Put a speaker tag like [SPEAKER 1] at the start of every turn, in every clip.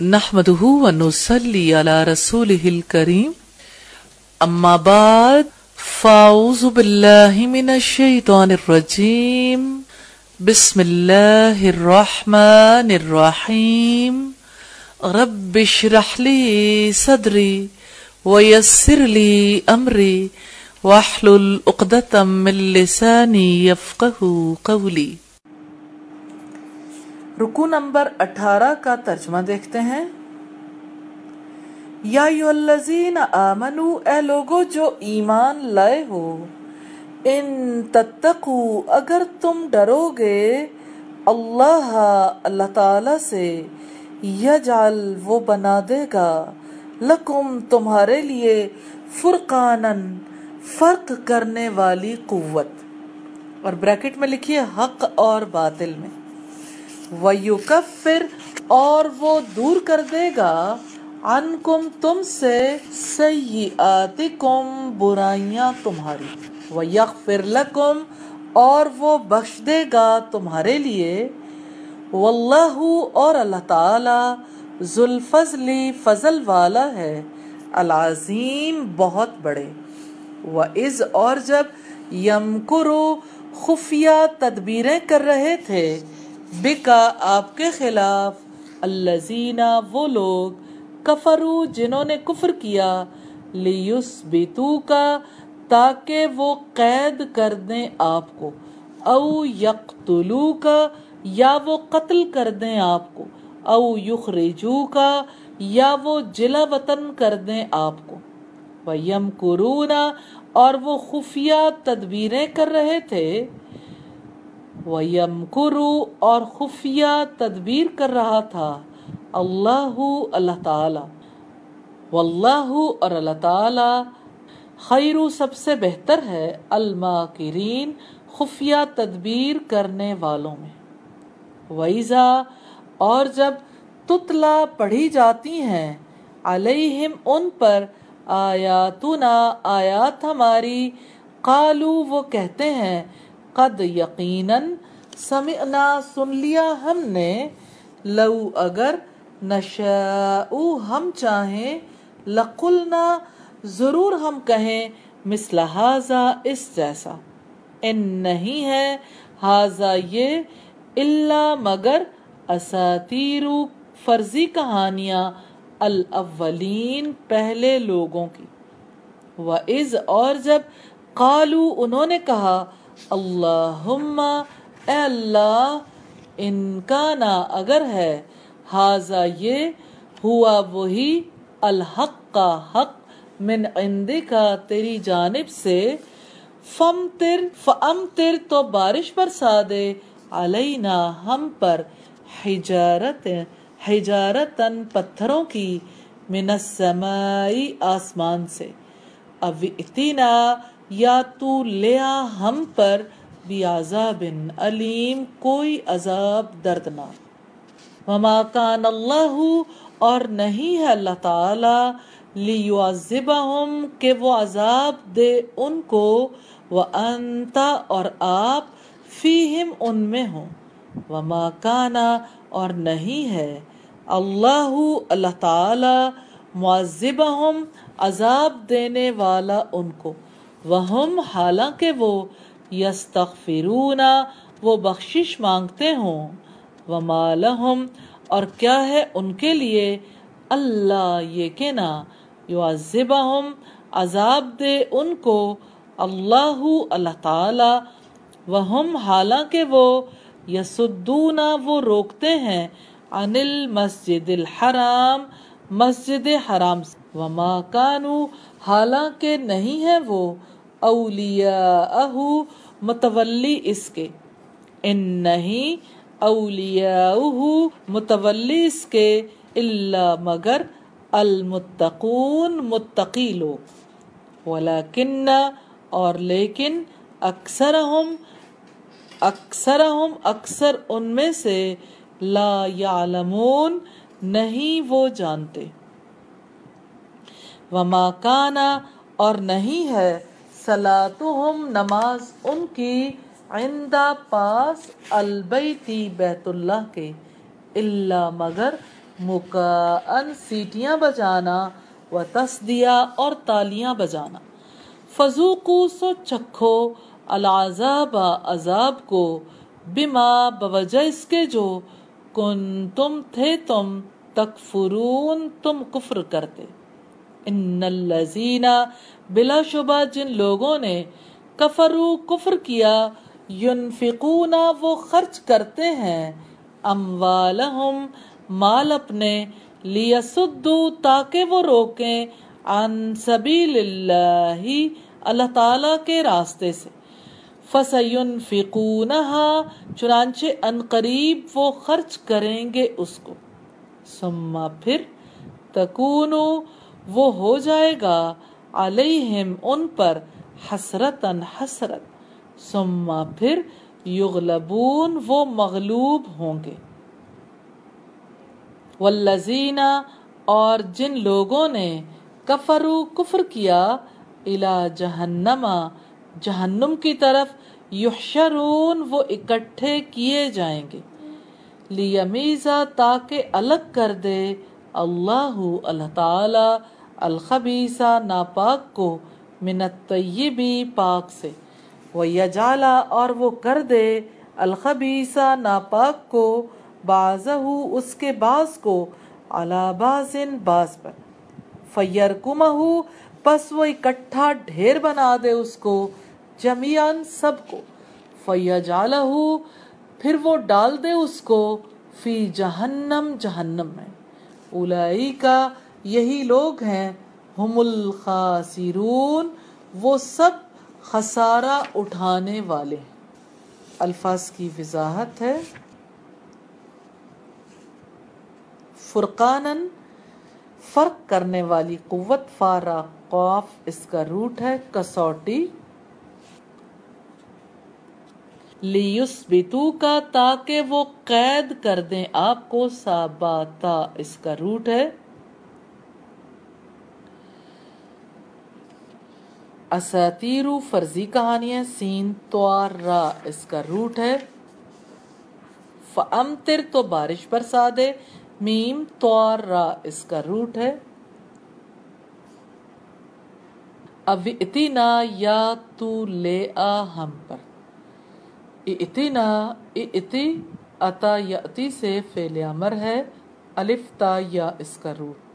[SPEAKER 1] نحمده ونصلي على رسوله الكريم أما بعد فأعوذ بالله من الشيطان الرجيم بسم الله الرحمن الرحيم رب اشرح لي صدري ويسر لي أمري واحلل عقدة من لساني يفقه قولي رکو نمبر اٹھارہ کا ترجمہ دیکھتے ہیں۔ یا الذین آمنو، اے لوگو جو ایمان لائے ہو، ان تتقو، اگر تم ڈرو گے اللہ اللہ تعالی سے، یجعل، وہ بنا دے گا۔ لکم، تمہارے لیے فرقانن فرق کرنے والی قوت۔ اور بریکٹ میں لکھیے، حق اور باطل میں۔ وَيُكَفِّرْ، اور وہ دور کر دے گا۔ عنکم تم سے سیئاتکم، برائیاں تمہاری۔ وَيَغْفِرْ لَكُمْ، اور وہ بخش دے گا تمہارے لیے۔ واللہ اور اللہ تعالی ذوالفضل، فضل والا ہے۔ العظیم، بہت بڑے۔ وَإِذْ، اور جب یمکرو خفیہ تدبیریں کر رہے تھے بکا آپ کے خلاف۔ الزینہ وہ لوگ کفرو جنہوں نے کفر کیا۔ لیس بیتو کا تاکہ وہ قید کر دیں آپ کو۔ او یقتلو کا یا وہ قتل کر دیں آپ کو۔ او یخرجو کا یا وہ جلا وطن کر دیں آپ کو۔ ویم کرونا اور وہ خفیہ تدبیریں کر رہے تھے۔ وَيَمْكُرُ اور خفیہ تدبیر کر رہا تھا۔ اللہ اللہ تعالی۔ واللہ اور اللہ تعالی خیر سب سے بہتر ہے الماکرین خفیہ تدبیر کرنے والوں میں۔ وَإِذَا اور جب تتلا پڑھی جاتی ہیں، علیہم ان پر آیاتنا، آیات ہماری قالو وہ کہتے ہیں قد یقیناً سمعنا، سن لیا ہم نے، لو اگر نشاؤ ہم چاہیں، لقلنا ضرور ہم کہیں، مثل حاضا اس جیسا۔ ان نہیں ہے حاضا یہ اللہ مگر اساتیر فرضی کہانیاں الاولین پہلے لوگوں کی۔ وَإِذْ اور جب قالو انہوں نے کہا اللہم اے اللہ، ان کا نا اگر ہے حاضا یہ ہوا وہی الحق کا حق من عندکا تیری جانب سے فم تر فم تر تو بارش برسا دے علینا ہم پر حجارت حجارتن پتھروں کی من السمائی آسمان سے۔ اب اتنا یا تو لیا ہم پر بھی علیم، کوئی عذاب دردناک وما کان اللہ اور نہیں ہے اللہ تعالی لیعذبہم، کہ وہ عذاب دے ان کو۔ وانتا اور آپ فیہم ان میں ہوں۔ وما کانا اور نہیں ہے اللہ اللہ تعالی معذبہم، عذاب دینے والا ان کو۔ وہم حالانکہ وہ یستغفرون، وہ بخشش مانگتے ہوں۔ وما لہم، اور کیا ہے ان کے لیے؟ اللہ یہ کہ نا یعذبہم، عذاب دے ان کو۔ اللہ اللہ تعالی۔ وہم حالانکہ وہ یسدون، وہ روکتے ہیں۔ عن المسجد الحرام، مسجد حرام۔ وما کانو، حالانکہ نہیں ہے وہ۔ اولیاء متولی اس کے۔ ان نہیں اولیاء متولی اس کے۔ اللہ مگر المتقون، متقی لوگ۔ ولیکن، اور لیکن اکثرہم اکثرہم، اکثر ان میں سے لا یعلمون، نہیں وہ جانتے۔ وما کانا، اور نہیں ہے سلاتہم نماز ان کی عندہ پاس البیتی بیت اللہ کے۔ اللہ مگر مکان سیٹیاں بجانا و تصدیہ اور تالیاں بجانا۔ فضوقو سو چکھو العذاب عذاب کو بما بوجہ اس کے جو کن تم تھے تم تکفرون تم کفر کرتے۔ ان الذین بلا شبہ جن لوگوں نے کفرو کفر کیا ینفقون وہ خرچ کرتے ہیں، اموالہم، مال اپنے، لیسدو، تاکہ وہ روکیں، عن سبیل اللہ اللہ تعالی کے راستے سے۔ فَسَيُنْفِقُونَهَا چنانچہ ان قریب وہ خرچ کریں گے اس کو۔ ثم پھر تکونو وہ ہو جائے گا علیہم ان پر حسرتن حسرت۔ ثم پھر یغلبون وہ مغلوب ہوں گے۔ والذین اور جن لوگوں نے کفرو کفر کیا، الى جہنم جہنم کی طرف یحشرون وہ اکٹھے کیے جائیں گے۔ لیمیزا تاکہ الگ کر دے اللہ اللہ تعالی الخبیسہ ناپاک کو من الطیبی پاک سے۔ ویجالا اور وہ کر دے الخبیسہ ناپاک کو بازہو اس کے باز کو علا بازن باز پر۔ فیرکمہو، پس وہ اکٹھا ڈھیر بنا دے اس کو جمیان سب کو۔ فیجالہو پھر وہ ڈال دے اس کو فی جہنم جہنم میں۔ اولائی کا یہی لوگ ہیں ہم الخاسرون، وہ سب خسارہ اٹھانے والے الفاظ کی وضاحت ہے۔ فرقانن فرق کرنے والی قوت فارا قوف اس کا روٹ ہے کسوٹی۔ لیسبتو کا تاکہ وہ قید کر دیں آپ کو، ساباتا، اس کا روٹ ہے۔ اساتیرو فرضی کہانیاں سین توار را، اس کا روٹ ہے۔ فامتر تو بارش برسا دے، میم توار را، اس کا روٹ ہے۔ اب اتنا یا تو لے آ ہم پر۔ اتنا اتی اتا یا اتی سے فیل امر ہے۔ الف تا یا، اس کا روٹ۔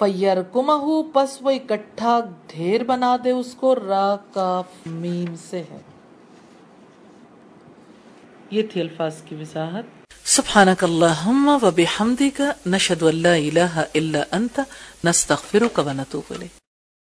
[SPEAKER 1] فیر کمہو پس وہ اکٹھا ڈھیر بنا دے، اس کو را کاف میم سے ہے۔ یہ تھی الفاظ کی وضاحت۔ سبحانك اللهم وبحمدك نشهد ان لا اله الا انت نستغفرك ونتوب اليك